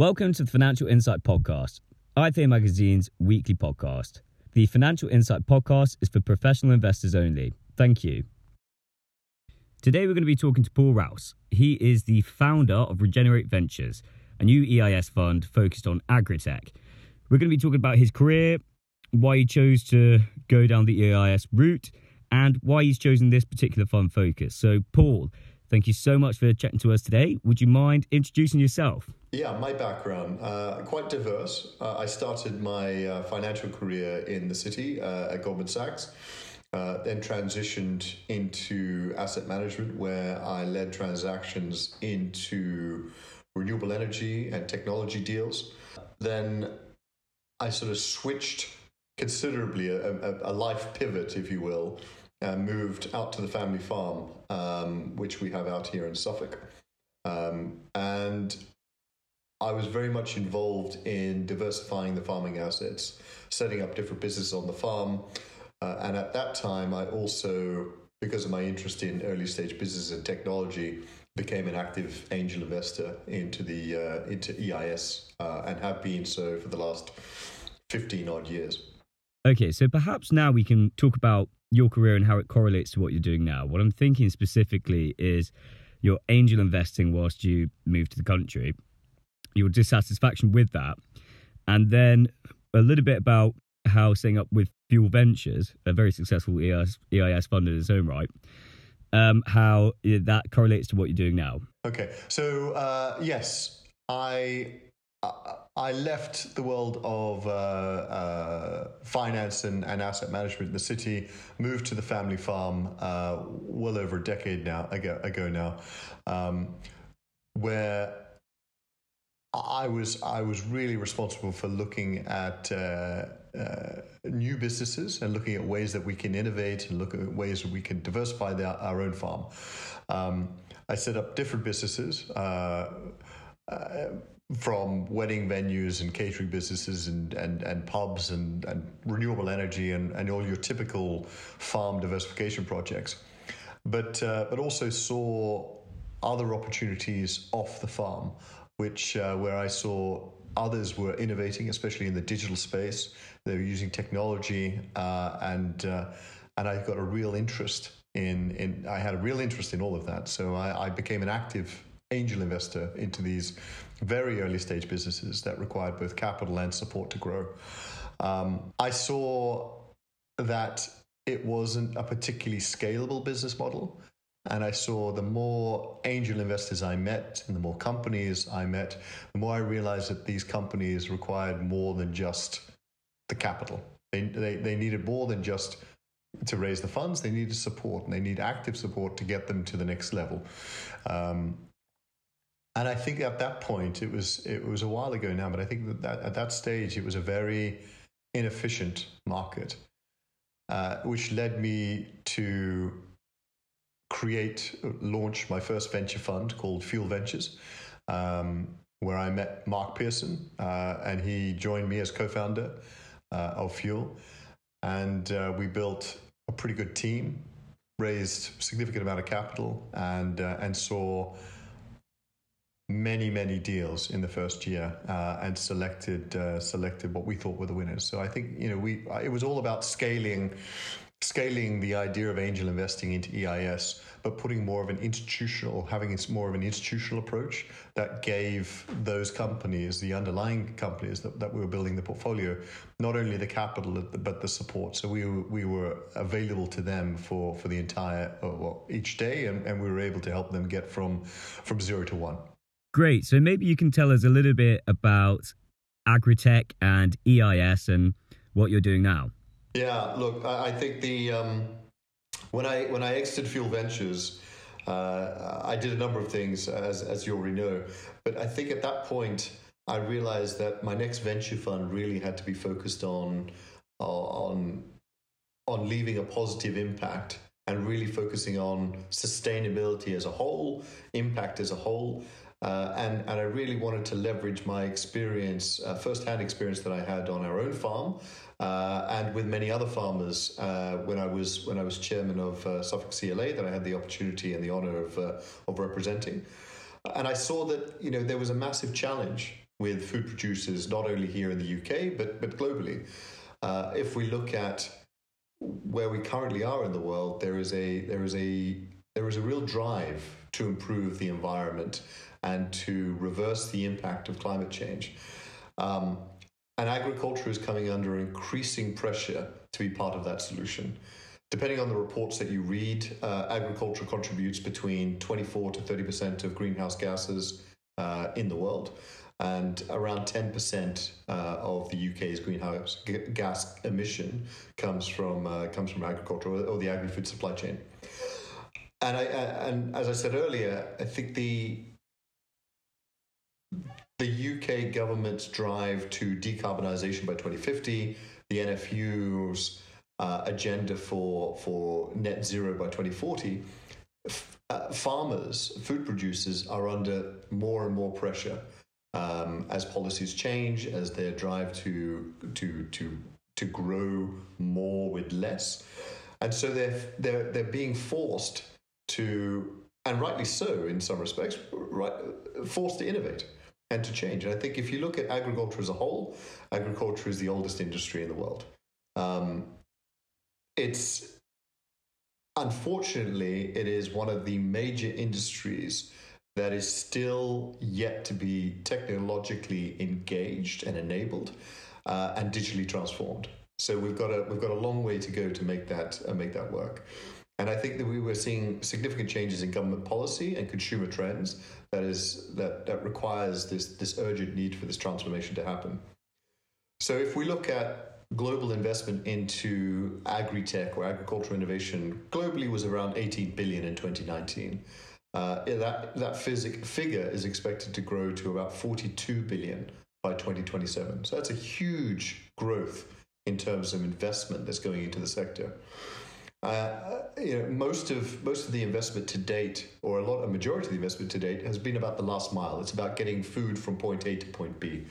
Welcome to the Financial Insight Podcast, IFA Magazine's weekly podcast. The Financial Insight Podcast is for professional investors only. Thank you. Today we're going to be talking to Paul Rous. He is the founder of Regenerate Ventures, a new EIS fund focused on agritech. We're going to be talking about his career, why he chose to go down the EIS route, and why he's chosen this particular fund focus. So, Paul, thank you so much for chatting to us today. Would you mind introducing yourself? Yeah, my background uh, quite diverse. Uh, I started my uh, financial career in the city uh, at Goldman Sachs. Uh, then transitioned into asset management, where I led transactions into renewable energy and technology deals. Then I sort of switched considerably, a, a, a life pivot, if you will, and moved out to the family farm, um, which we have out here in Suffolk. Um, and I was very much involved in diversifying the farming assets, setting up different businesses on the farm. Uh, and at that time, I also, because of my interest in early stage business and technology, became an active angel investor into the uh, into EIS uh, and have been so for the last 15 odd years. Okay, so perhaps now we can talk about your career and how it correlates to what you're doing now. What I'm thinking specifically is your angel investing whilst you moved to the country, your dissatisfaction with that, and then a little bit about how setting up with Fuel Ventures, a very successful EIS, EIS fund in its own right, um, how that correlates to what you're doing now. Okay, so uh, yes, I I left the world of uh, uh, finance and, and, asset management in the city, moved to the family farm uh, well over a decade now ago, ago now, um, where I was I was really responsible for looking at uh, uh, new businesses and looking at ways that we can innovate and look at ways that we can diversify the, our own farm. Um, I set up different businesses. Uh, from wedding venues and catering businesses and, and, and pubs and, and renewable energy and, and all your typical farm diversification projects. But, uh, but also saw other opportunities off the farm, which uh, where I saw others were innovating, especially in the digital space. They were using technology, uh, and uh, and I got a real interest in in. I had a real interest in all of that, so I, I became an active angel investor into these very early stage businesses that required both capital and support to grow. Um, I saw that it wasn't a particularly scalable business model. And I saw the more angel investors I met and the more companies I met, the more I realized that these companies required more than just the capital. They, they, they needed more than just to raise the funds, they needed support and they need active support to get them to the next level. Um, and I think at that point it was it was a while ago now, but I think that, that at that stage it was a very inefficient market, uh, which led me to create launch my first venture fund called Fuel Ventures, um, where I met Mark Pearson, uh, and he joined me as co-founder uh, of Fuel, and uh, we built a pretty good team, raised significant amount of capital, and uh, and saw many many deals in the first year uh, and selected uh, selected what we thought were the winners. So i think you know we it was all about scaling scaling the idea of angel investing into eis but putting more of an institutional having it's more of an institutional approach that gave those companies the underlying companies that, that we were building the portfolio not only the capital but the support so we were, we were available to them for for the entire uh, well, each day and, and we were able to help them get from from zero to one Great. So maybe you can tell us a little bit about Agritech and EIS and what you're doing now. Yeah, look, I think the um, when I when I exited Fuel Ventures, uh, I did a number of things as as you already know, but I think at that point I realized that my next venture fund really had to be focused on on on leaving a positive impact and really focusing on sustainability as a whole, impact as a whole, uh, and, and I really wanted to leverage my experience, uh, first-hand experience that I had on our own farm, uh, and with many other farmers uh, when I was when I was chairman of uh, Suffolk CLA that I had the opportunity and the honour of uh, of representing, and I saw that you know there was a massive challenge with food producers, not only here in the UK, but, but globally. If we look at where we currently are in the world, there is a there is a there is a real drive to improve the environment and to reverse the impact of climate change. Um, and agriculture is coming under increasing pressure to be part of that solution. Depending on the reports that you read, uh, agriculture contributes between 24 to 30% of greenhouse gases uh, in the world and around 10% uh, of the UK's greenhouse gas emission comes from uh, comes from agriculture or, or, the agri-food supply chain. And I, and as I said earlier, I think the the UK government's drive to decarbonisation by 2050, the NFU's uh, agenda for for net zero by 2040. Uh, farmers, food producers are under more and more pressure um, as policies change, as their drive to to to to grow more with less, and so they're they're they're being forced to, and rightly so in some respects, right, forced to innovate and to change. And I think if you look at agriculture as a whole, agriculture is the oldest industry in the world. Um, it's unfortunately it is one of the major industries that is still yet to be technologically engaged and enabled uh, and digitally transformed. So we've got a we've got a long way to go to make that uh, make that work. And I think that we were seeing significant changes in government policy and consumer trends that is that that requires this this urgent need for this transformation to happen. So if we look at global investment into agri-tech or agricultural innovation globally was around 18 billion in 2019. Uh, that that physic, figure is expected to grow to about 42 billion by 2027. So that's a huge growth in terms of investment that's going into the sector. Uh, you know, most of most of the investment to date, or a lot, a majority of the investment to date, has been about the last mile. It's about getting food from point A to point B,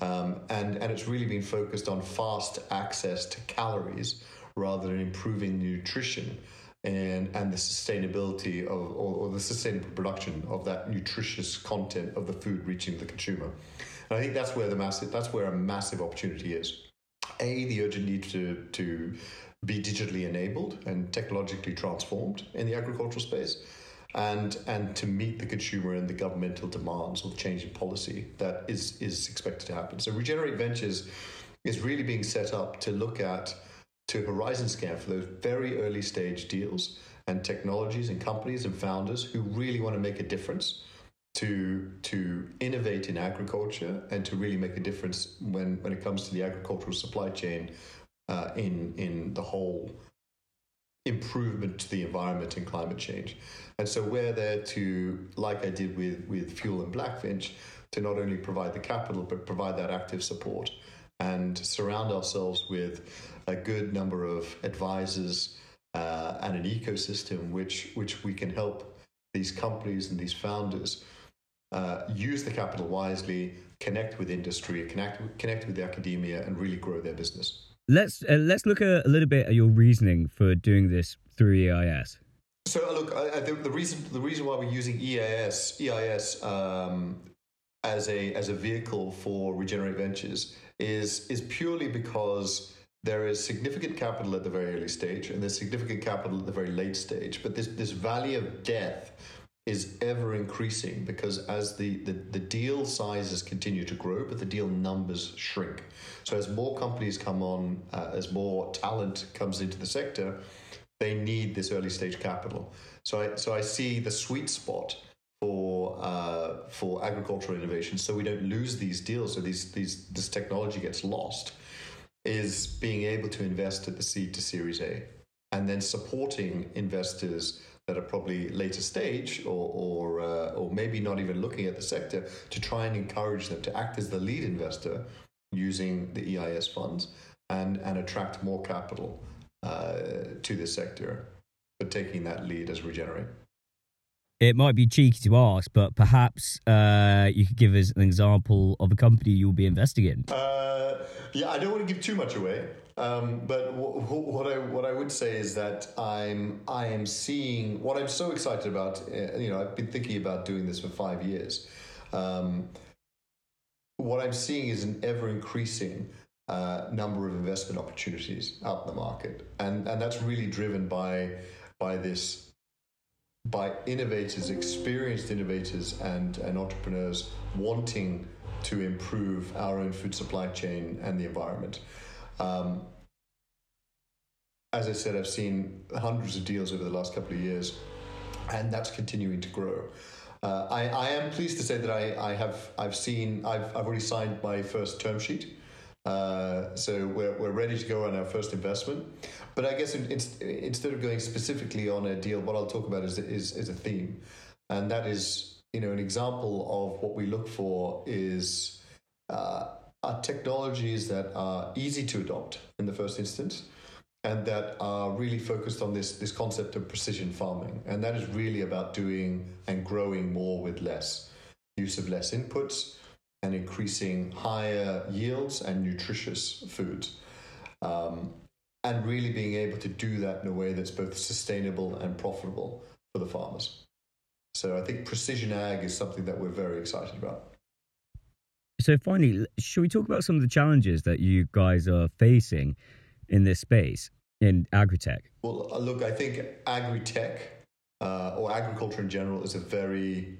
um, and and it's really been focused on fast access to calories rather than improving nutrition and and the sustainability of or, or, the sustainable production of that nutritious content of the food reaching the consumer. And I think that's where the massive that's where a massive opportunity is. A the urgent need to to be digitally enabled and technologically transformed in the agricultural space. And, and to meet the consumer and the governmental demands of change in policy that is, is expected to happen. So, Regenerate Ventures is really being set up to look at to Horizon Scan for those very early stage deals and technologies and companies and founders who really want to make a difference to to innovate in agriculture and to really make a difference when when it comes to the agricultural supply chain uh, in in the whole improvement to the environment and climate change. And so we're there to, like I did with with Fuel and Blackfinch, to not only provide the capital but provide that active support and surround ourselves with a good number of advisors uh, and an ecosystem which which we can help these companies and these founders uh, use the capital wisely, connect with industry, connect connect with the academia, and really grow their business. Let's uh, let's look at, a little bit at your reasoning for doing this through EIS. So uh, look, I, I, the, the, reason the reason why we're using EIS EIS um, as a as a vehicle for Regenerate Ventures is is purely because there is significant capital at the very early stage and there's significant capital at the very late stage. But this, this valley of death is ever increasing because as the, the, the deal sizes continue to grow, but the deal numbers shrink. So as more companies come on, uh, as more talent comes into the sector, they need this early stage capital. So I, so I see the sweet spot for uh, for agricultural innovation, so we don't lose these deals, so these these this technology gets lost is being able to invest at the seed to Series A and then supporting investors that are probably later stage or or, uh, or maybe not even looking at the sector to try and encourage them to act as the lead investor using the EIS funds and, and attract more capital uh, to the sector, but taking that lead as Regenerate. It might be cheeky to ask, but perhaps uh, you could give us an example of a company you'll be investing in. Uh, yeah, I don't want to give too much away, um, but w- w- what I what I would say is that I'm I am seeing what I'm so excited about. Uh, you know, I've been thinking about doing this for five years. Um, what I'm seeing is an ever increasing uh, number of investment opportunities out in the market, and and that's really driven by by this by innovators, experienced innovators, and and entrepreneurs wanting to improve our own food supply chain and the environment. Um, as I said, I've seen hundreds of deals over the last couple of years, and that's continuing to grow. Uh, I, I, am pleased to say that I, I, have I've seen I've, I've already signed my first term sheet, uh, so we're, we're ready to go on our first investment. But I guess in, in, instead of going specifically on a deal, what I'll talk about is, is is a theme, and that is you know an example of what we look for is uh, are technologies that are easy to adopt in the first instance and that are really focused on this this concept of precision farming, and that is really about doing and growing more with less, use of less inputs, and increasing higher yields and nutritious foods, um, and really being able to do that in a way that's both sustainable and profitable for the farmers. So I think precision ag is something that we're very excited about. So finally, should we talk about some of the challenges that you guys are facing? in this space in agri-tech? Well, uh, look, I think agri-tech uh, or agriculture in general is a very,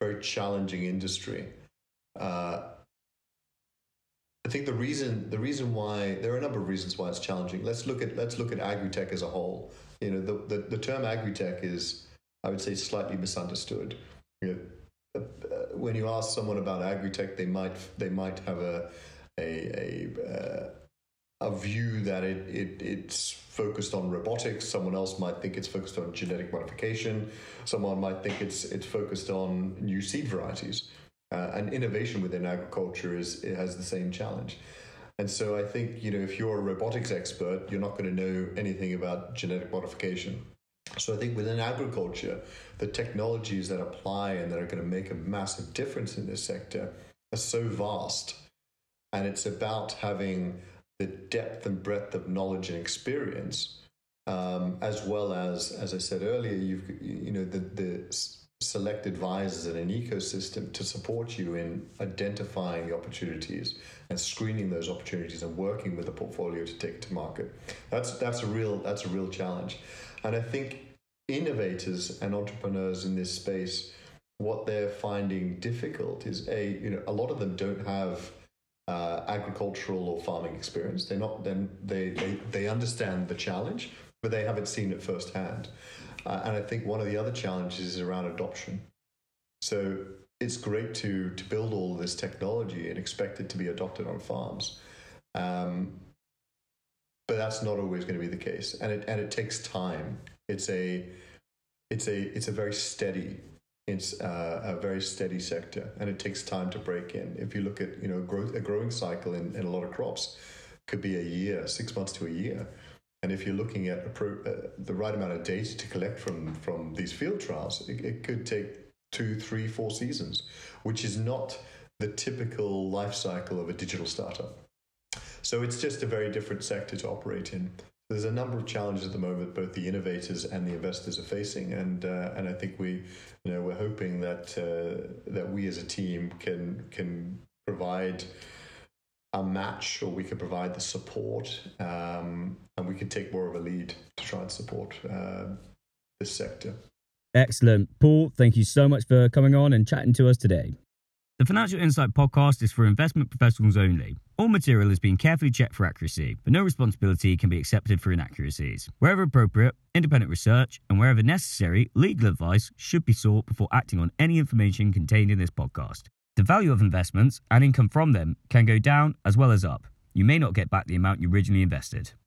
very challenging industry. Uh, I think the reason the reason why there are a number of reasons why it's challenging. Let's look at let's look at agri-tech as a whole. You know, the, the, the term agri-tech is, I would say, slightly misunderstood. You know, when you ask someone about agri-tech, they might they might have a a, a uh, a view that it, it it's focused on robotics. Someone else might think it's focused on genetic modification. Someone might think it's it's focused on new seed varieties. Uh, and innovation within agriculture is it has the same challenge. And so I think you know if you're a robotics expert, you're not going to know anything about genetic modification. So I think within agriculture, the technologies that apply and that are going to make a massive difference in this sector are so vast, and it's about having the depth and breadth of knowledge and experience, um, as well as, as I said earlier, you've you know the the select advisors in an ecosystem to support you in identifying the opportunities and screening those opportunities and working with the portfolio to take to market. That's that's a real that's a real challenge, and I think innovators and entrepreneurs in this space, what they're finding difficult is a you know a lot of them don't have uh, agricultural or farming experience. They're not then they, they they understand the challenge, but they haven't seen it firsthand. Uh, and I think one of the other challenges is around adoption. So it's great to to build all this technology and expect it to be adopted on farms. Um, but that's not always going to be the case, and it and it takes time. It's a it's a it's a very steady it's uh, a very steady sector and it takes time to break in. If you look at you know growth, a growing cycle in, in a lot of crops could be a year, six months to a year. And if you're looking at pro, uh, the right amount of data to collect from from these field trials, it, it could take two, three, four seasons, which is not the typical life cycle of a digital startup. So it's just a very different sector to operate in. There's a number of challenges at the moment, both the innovators and the investors are facing, and uh, and I think we, you know, we're hoping that uh, that we as a team can can provide a match, or we can provide the support, um, and we can take more of a lead to try and support uh, this sector. Excellent, Paul. Thank you so much for coming on and chatting to us today. The Financial Insight podcast is for investment professionals only. All material has been carefully checked for accuracy, but no responsibility can be accepted for inaccuracies. Wherever appropriate, independent research, and wherever necessary, legal advice should be sought before acting on any information contained in this podcast. The value of investments and income from them can go down as well as up. You may not get back the amount you originally invested.